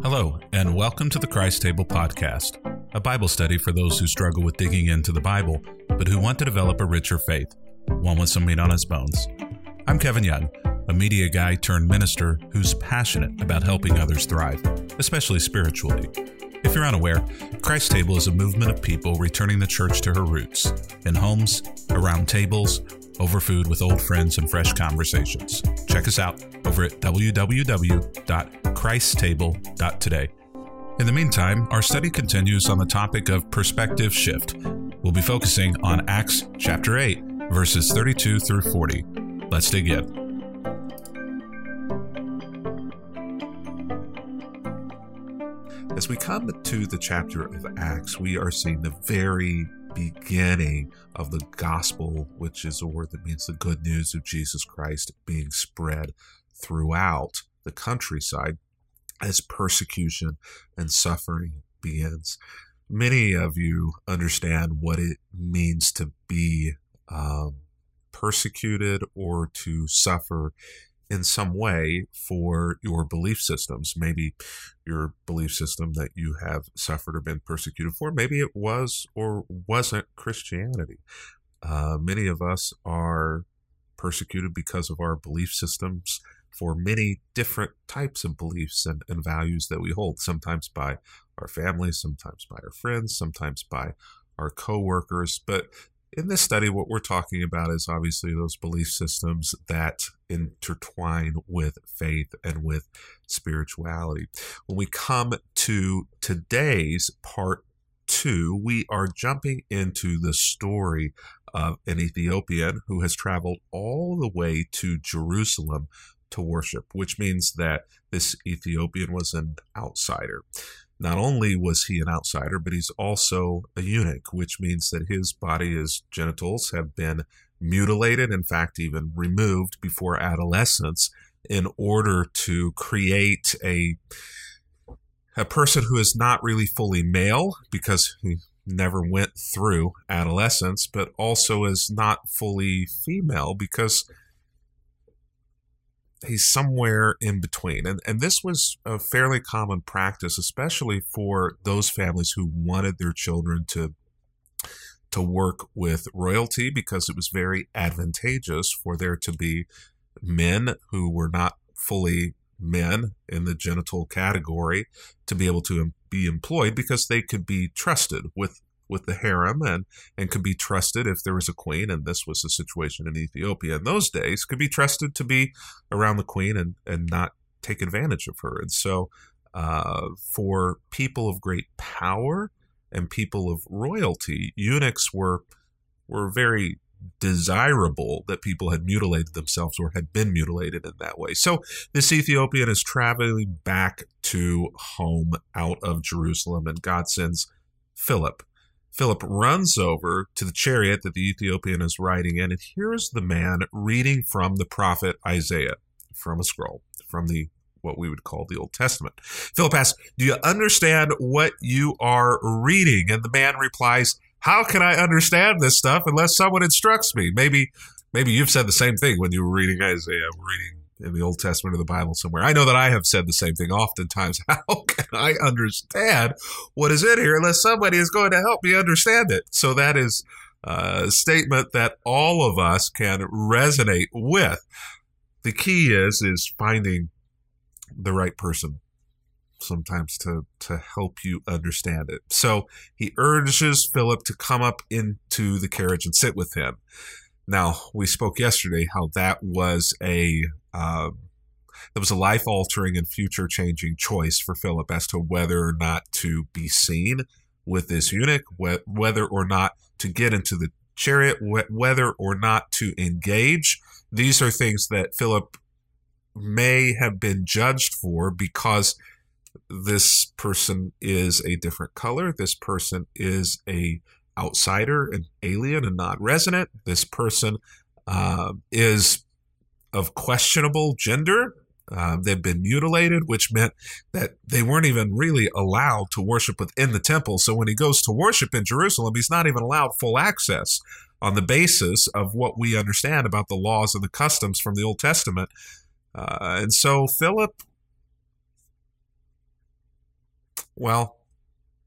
Hello, and welcome to the Christ Table Podcast, a Bible study for those who struggle with digging into the Bible, but who want to develop a richer faith, one with some meat on his bones. I'm Kevin Young, a media guy turned minister who's passionate about helping others thrive, especially spiritually. If you're unaware, Christ Table is a movement of people returning the church to her roots in homes, around tables, over food with old friends and fresh conversations. Check us out over at www.christtable.today. In the meantime, our study continues on the topic of perspective shift. We'll be focusing on Acts chapter 8, verses 32 through 40. Let's dig in. As we come to the chapter of Acts, we are seeing the very beginning of the gospel, which is a word that means the good news of Jesus Christ being spread throughout the countryside as persecution and suffering begins. Many of you understand what it means to be um, persecuted or to suffer in some way for your belief systems. Maybe your belief system that you have suffered or been persecuted for, maybe it was or wasn't Christianity. Uh, many of us are persecuted because of our belief systems for many different types of beliefs and, and values that we hold, sometimes by our families, sometimes by our friends, sometimes by our coworkers. But in this study, what we're talking about is obviously those belief systems that intertwine with faith and with spirituality. When we come to today's part two, we are jumping into the story of an Ethiopian who has traveled all the way to Jerusalem to worship, which means that this Ethiopian was an outsider. Not only was he an outsider, but he's also a eunuch, which means that his body, his genitals have been mutilated, in fact, even removed before adolescence in order to create a a person who is not really fully male because he never went through adolescence, but also is not fully female because he's somewhere in between. And, and this was a fairly common practice, especially for those families who wanted their children to to work with royalty because it was very advantageous for there to be men who were not fully men in the genital category to be able to be employed because they could be trusted with with the harem and, and could be trusted if there was a queen, and this was the situation in Ethiopia in those days, could be trusted to be around the queen and, and not take advantage of her. And so, uh, for people of great power and people of royalty, eunuchs were were very desirable that people had mutilated themselves or had been mutilated in that way. So this Ethiopian is traveling back to home out of Jerusalem, and God sends Philip Philip runs over to the chariot that the Ethiopian is riding in, and here's the man reading from the prophet Isaiah from a scroll, from the what we would call the Old Testament. Philip asks, Do you understand what you are reading? And the man replies, How can I understand this stuff unless someone instructs me? Maybe maybe you've said the same thing when you were reading Isaiah, reading in the Old Testament or the Bible somewhere. I know that I have said the same thing oftentimes. How can I understand what is in here unless somebody is going to help me understand it? So that is a statement that all of us can resonate with. The key is is finding the right person sometimes to to help you understand it. So he urges Philip to come up into the carriage and sit with him. Now, we spoke yesterday how that was a uh, that was a life altering and future changing choice for Philip as to whether or not to be seen with this eunuch, whether or not to get into the chariot, whether or not to engage. These are things that Philip may have been judged for because this person is a different color. This person is a outsider, and alien, and not resident. This person uh, is of questionable gender. Uh, they've been mutilated, which meant that they weren't even really allowed to worship within the temple. So when he goes to worship in Jerusalem, he's not even allowed full access on the basis of what we understand about the laws and the customs from the Old Testament. Uh, and so Philip Well,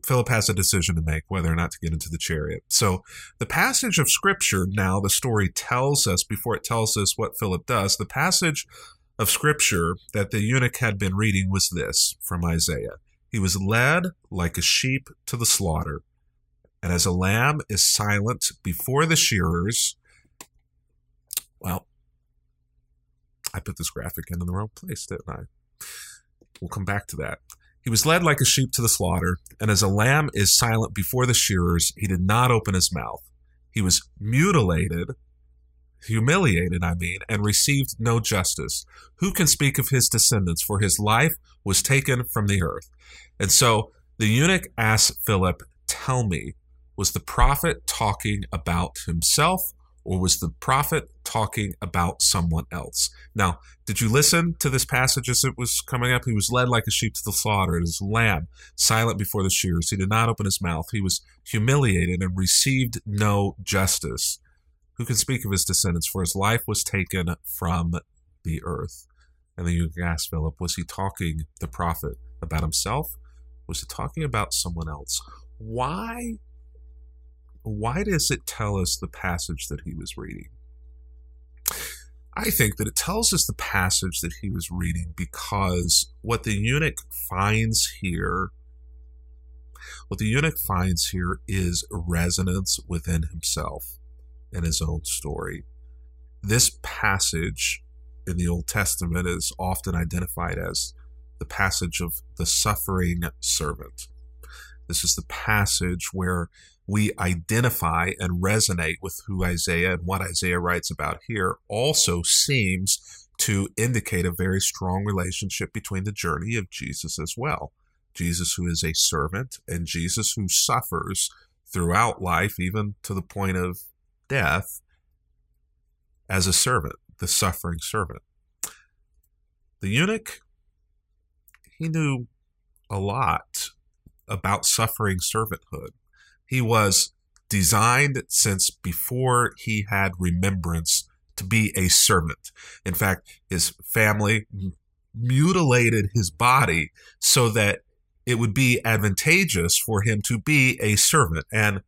Philip has a decision to make whether or not to get into the chariot. So, the passage of scripture now, the story tells us, before it tells us what Philip does, the passage of scripture that the eunuch had been reading was this from Isaiah He was led like a sheep to the slaughter, and as a lamb is silent before the shearers. Well, I put this graphic in, in the wrong place, didn't I? We'll come back to that. He was led like a sheep to the slaughter, and as a lamb is silent before the shearers, he did not open his mouth. He was mutilated, humiliated, I mean, and received no justice. Who can speak of his descendants? For his life was taken from the earth. And so the eunuch asked Philip, Tell me, was the prophet talking about himself or was the prophet talking about someone else? Now, did you listen to this passage as it was coming up? He was led like a sheep to the slaughter, and a lamb, silent before the shears. He did not open his mouth. He was humiliated and received no justice. Who can speak of his descendants? For his life was taken from the earth. And then you ask Philip, was he talking, the prophet, about himself? Was he talking about someone else? Why why does it tell us the passage that he was reading? I think that it tells us the passage that he was reading because what the eunuch finds here, what the eunuch finds here is resonance within himself and his own story. This passage in the Old Testament is often identified as the passage of the suffering servant. This is the passage where we identify and resonate with who Isaiah and what Isaiah writes about here also seems to indicate a very strong relationship between the journey of Jesus as well. Jesus, who is a servant, and Jesus, who suffers throughout life, even to the point of death, as a servant, the suffering servant. The eunuch, he knew a lot about suffering servanthood. He was designed since before he had remembrance to be a servant. In fact, his family mutilated his body so that it would be advantageous for him to be a servant. And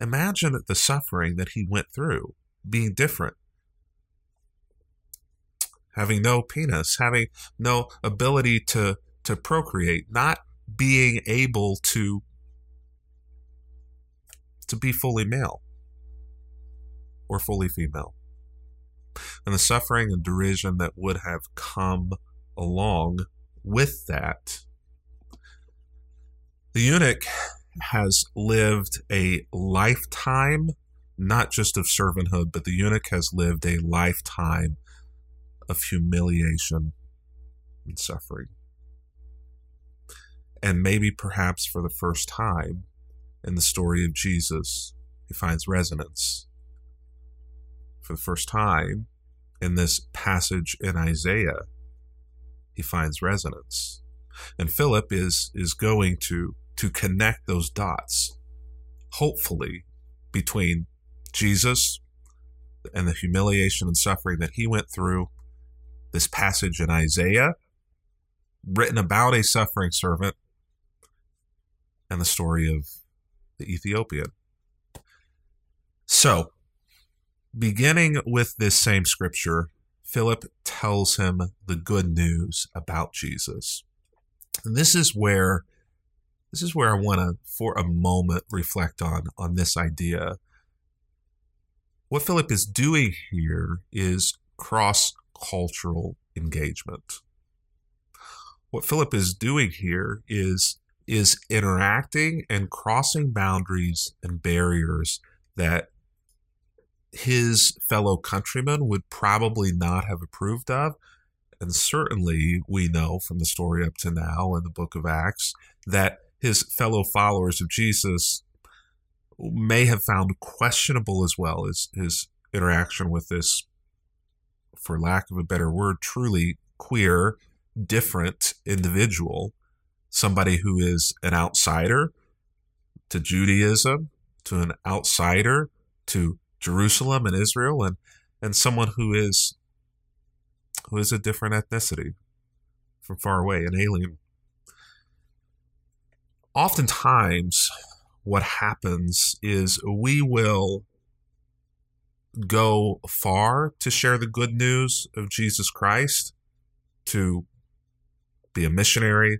imagine the suffering that he went through, being different. Having no penis, having no ability to, to procreate, not being able to to be fully male or fully female. And the suffering and derision that would have come along with that. The eunuch has lived a lifetime, not just of servanthood, but the eunuch has lived a lifetime of humiliation and suffering. And maybe perhaps for the first time, in the story of Jesus, he finds resonance. For the first time in this passage in Isaiah, he finds resonance. And Philip is, is going to, to connect those dots, hopefully, between Jesus and the humiliation and suffering that he went through, this passage in Isaiah, written about a suffering servant, and the story of the Ethiopian. So, beginning with this same scripture, Philip tells him the good news about Jesus. And this is where this is where I want to for a moment reflect on on this idea. What Philip is doing here is cross-cultural engagement. What Philip is doing here is is interacting and crossing boundaries and barriers that his fellow countrymen would probably not have approved of. And certainly, we know from the story up to now in the book of Acts that his fellow followers of Jesus may have found questionable as well as his interaction with this, for lack of a better word, truly queer, different individual somebody who is an outsider to Judaism, to an outsider to Jerusalem and Israel, and and someone who is who is a different ethnicity from far away, an alien. oftentimes, what happens is we will go far to share the good news of Jesus Christ, to be a missionary,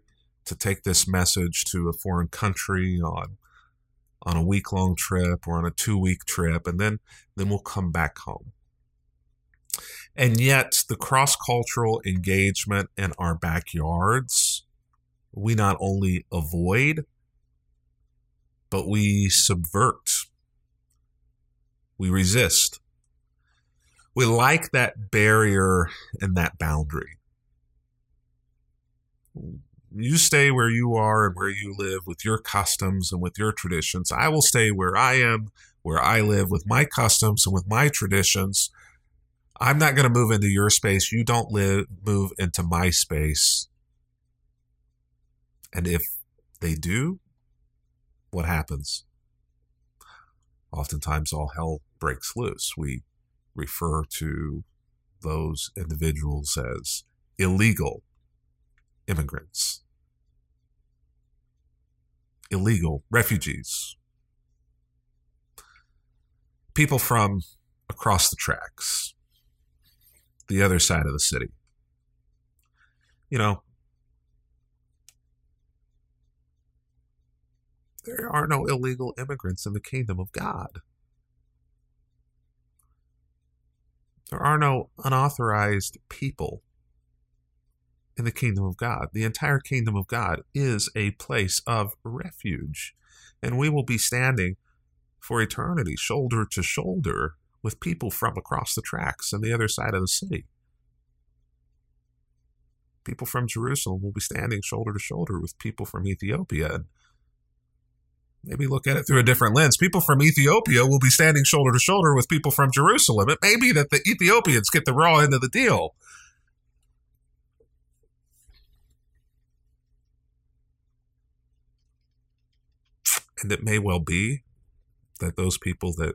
to take this message to a foreign country on on a week long trip or on a two week trip, and then then we'll come back home. And yet, the cross cultural engagement in our backyards, we not only avoid, but we subvert. We resist. We like that barrier and that boundary. You stay where you are and where you live with your customs and with your traditions. I will stay where I am, where I live with my customs and with my traditions. I'm not going to move into your space. You don't live move into my space. And if they do, what happens? Oftentimes all hell breaks loose. We refer to those individuals as illegal immigrants, illegal refugees, people from across the tracks, the other side of the city. You know, there are no illegal immigrants in the kingdom of God. There are no unauthorized people in the kingdom of God. The entire kingdom of God is a place of refuge. And we will be standing for eternity, shoulder to shoulder, with people from across the tracks and the other side of the city. People from Jerusalem will be standing shoulder to shoulder with people from Ethiopia. And maybe look at it through a different lens. People from Ethiopia will be standing shoulder to shoulder with people from Jerusalem. It may be that the Ethiopians get the raw end of the deal. And it may well be that those people that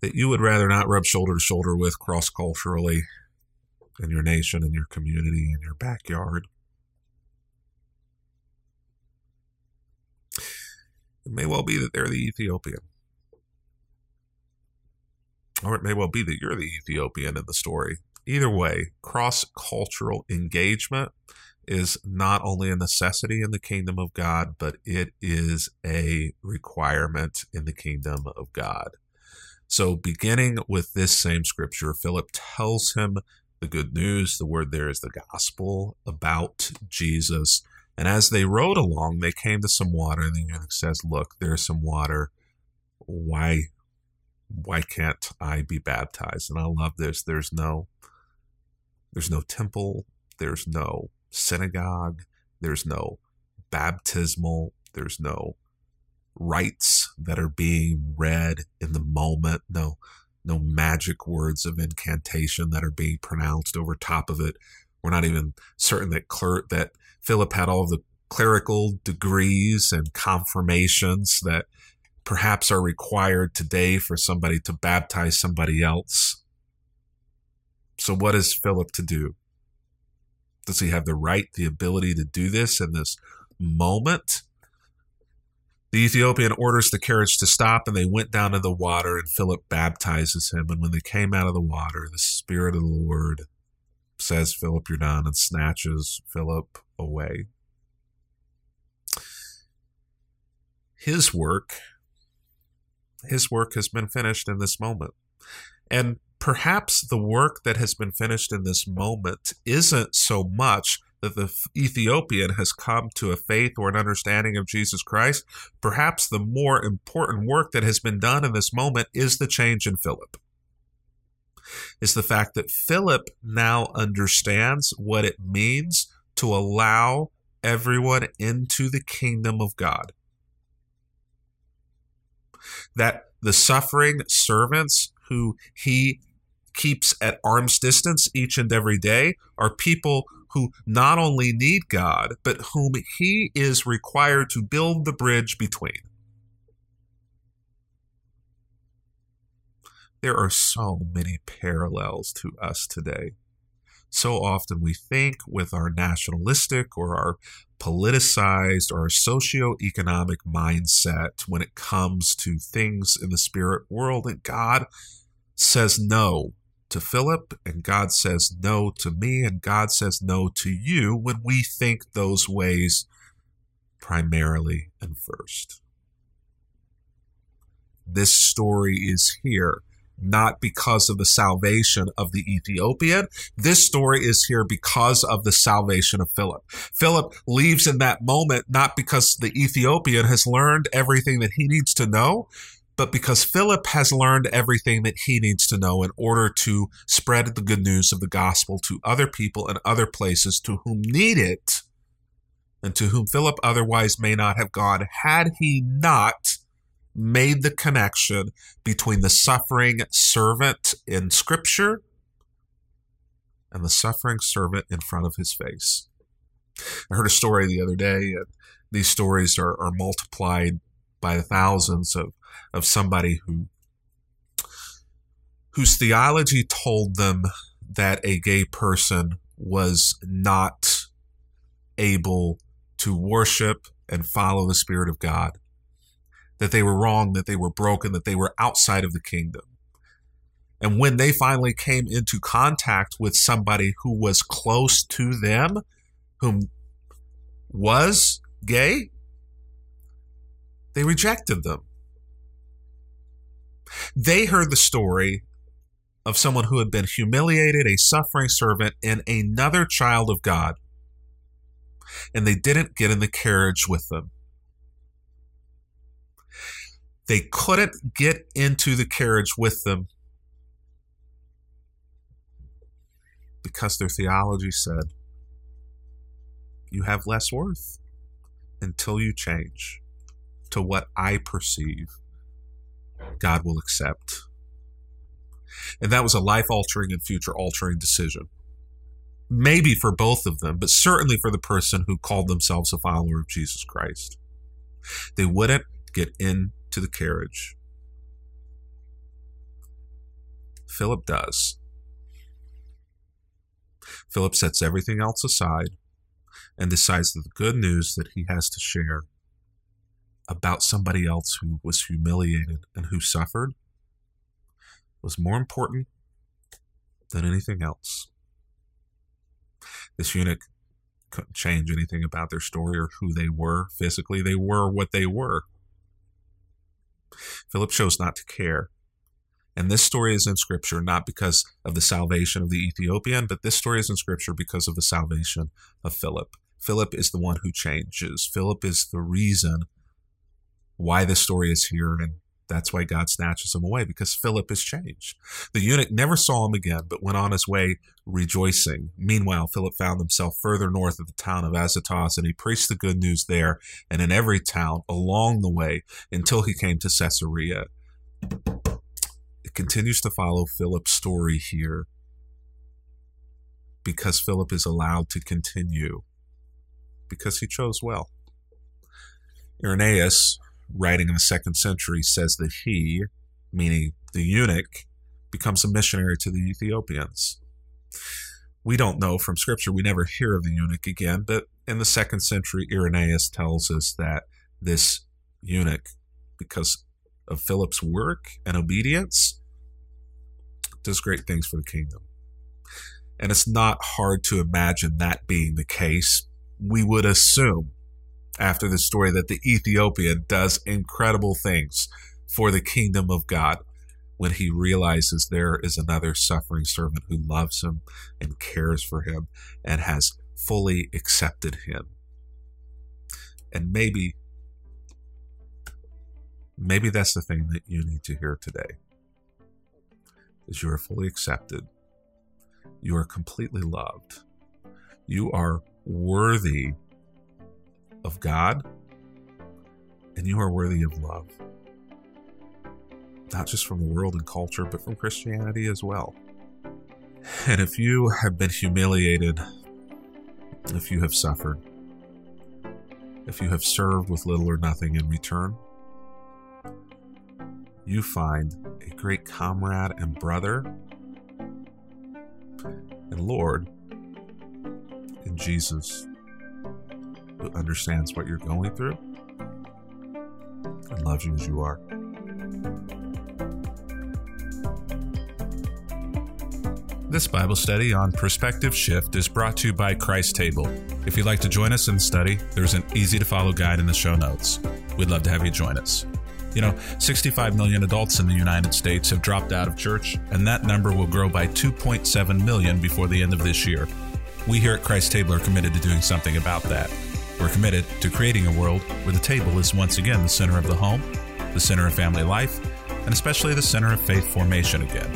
that you would rather not rub shoulder to shoulder with cross culturally in your nation, in your community, in your backyard It may well be that they're the Ethiopian. Or it may well be that you're the Ethiopian in the story. Either way, cross cultural engagement is not only a necessity in the kingdom of God, but it is a requirement in the kingdom of God. So, beginning with this same scripture, Philip tells him the good news. The word there is the gospel about Jesus. And as they rode along, they came to some water, and the eunuch says, Look, there's some water. Why why can't I be baptized? And I love this. There's no there's no temple, there's no synagogue, there's no baptismal, there's no rites that are being read in the moment, no no magic words of incantation that are being pronounced over top of it. We're not even certain that cler- that Philip had all the clerical degrees and confirmations that perhaps are required today for somebody to baptize somebody else. So, what is Philip to do? Does he have the right, the ability to do this in this moment? The Ethiopian orders the carriage to stop, and they went down to the water, and Philip baptizes him. And when they came out of the water, the Spirit of the Lord says, Philip, you're done, and snatches Philip away. His work, his work has been finished in this moment. And perhaps the work that has been finished in this moment isn't so much that the Ethiopian has come to a faith or an understanding of Jesus Christ. Perhaps the more important work that has been done in this moment is the change in Philip is the fact that Philip now understands what it means to allow everyone into the kingdom of God. That the suffering servants who he keeps at arm's distance each and every day are people who not only need God, but whom he is required to build the bridge between. There are so many parallels to us today so often we think with our nationalistic or our politicized or our socio-economic mindset when it comes to things in the spirit world and God says no to Philip and God says no to me and God says no to you when we think those ways primarily and first. This story is here not because of the salvation of the Ethiopian. This story is here because of the salvation of Philip. Philip leaves in that moment not because the Ethiopian has learned everything that he needs to know, but because Philip has learned everything that he needs to know in order to spread the good news of the gospel to other people and other places to whom need it and to whom Philip otherwise may not have gone had he not made the connection between the suffering servant in Scripture and the suffering servant in front of his face. I heard a story the other day, and these stories are, are multiplied by the thousands of, of somebody who whose theology told them that a gay person was not able to worship and follow the Spirit of God that they were wrong, that they were broken, that they were outside of the kingdom. And when they finally came into contact with somebody who was close to them, whom was gay, they rejected them. They heard the story of someone who had been humiliated, a suffering servant, and another child of God. And they didn't get in the carriage with them. They couldn't get into the carriage with them because their theology said, You have less worth until you change to what I perceive God will accept. And that was a life altering and future altering decision. Maybe for both of them, but certainly for the person who called themselves a follower of Jesus Christ. They wouldn't get into the carriage. Philip does. Philip sets everything else aside and decides that the good news that he has to share about somebody else who was humiliated and who suffered was more important than anything else. This eunuch couldn't change anything about their story or who they were physically. They were what they were. Philip chose not to care. And this story is in Scripture not because of the salvation of the Ethiopian, but this story is in Scripture because of the salvation of Philip. Philip is the one who changes. Philip is the reason why this story is here and that's why God snatches him away because Philip has changed. The eunuch never saw him again, but went on his way rejoicing. Meanwhile, Philip found himself further north of the town of Azotus, and he preached the good news there and in every town along the way until he came to Caesarea. It continues to follow Philip's story here because Philip is allowed to continue because he chose well. Irenaeus writing in the second century, says that he, meaning the eunuch, becomes a missionary to the Ethiopians. We don't know from scripture, we never hear of the eunuch again, but in the second century, Irenaeus tells us that this eunuch, because of Philip's work and obedience, does great things for the kingdom. And it's not hard to imagine that being the case. We would assume after the story that the Ethiopian does incredible things for the kingdom of God when he realizes there is another suffering servant who loves him and cares for him and has fully accepted him. And maybe maybe that's the thing that you need to hear today. Is you are fully accepted. You are completely loved. You are worthy of God, and you are worthy of love. Not just from the world and culture, but from Christianity as well. And if you have been humiliated, if you have suffered, if you have served with little or nothing in return, you find a great comrade and brother and Lord in Jesus who understands what you're going through and loves you as you are. This Bible study on Perspective Shift is brought to you by Christ Table. If you'd like to join us in the study, there's an easy to follow guide in the show notes. We'd love to have you join us. You know, 65 million adults in the United States have dropped out of church, and that number will grow by 2.7 million before the end of this year. We here at Christ Table are committed to doing something about that. We're committed to creating a world where the table is once again the center of the home, the center of family life, and especially the center of faith formation again.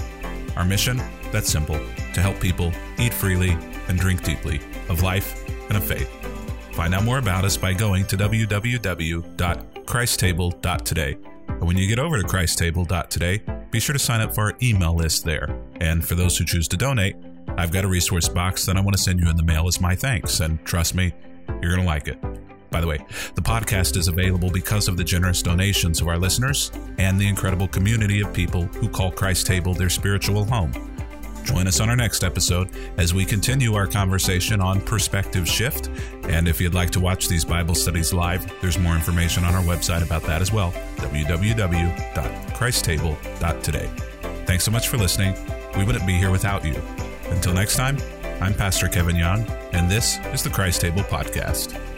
Our mission that's simple to help people eat freely and drink deeply of life and of faith. Find out more about us by going to www.christtable.today. And when you get over to christtable.today, be sure to sign up for our email list there. And for those who choose to donate, I've got a resource box that I want to send you in the mail as my thanks. And trust me, you're going to like it. By the way, the podcast is available because of the generous donations of our listeners and the incredible community of people who call Christ Table their spiritual home. Join us on our next episode as we continue our conversation on perspective shift. And if you'd like to watch these Bible studies live, there's more information on our website about that as well www.christtable.today. Thanks so much for listening. We wouldn't be here without you. Until next time, I'm Pastor Kevin Young, and this is the Christ Table Podcast.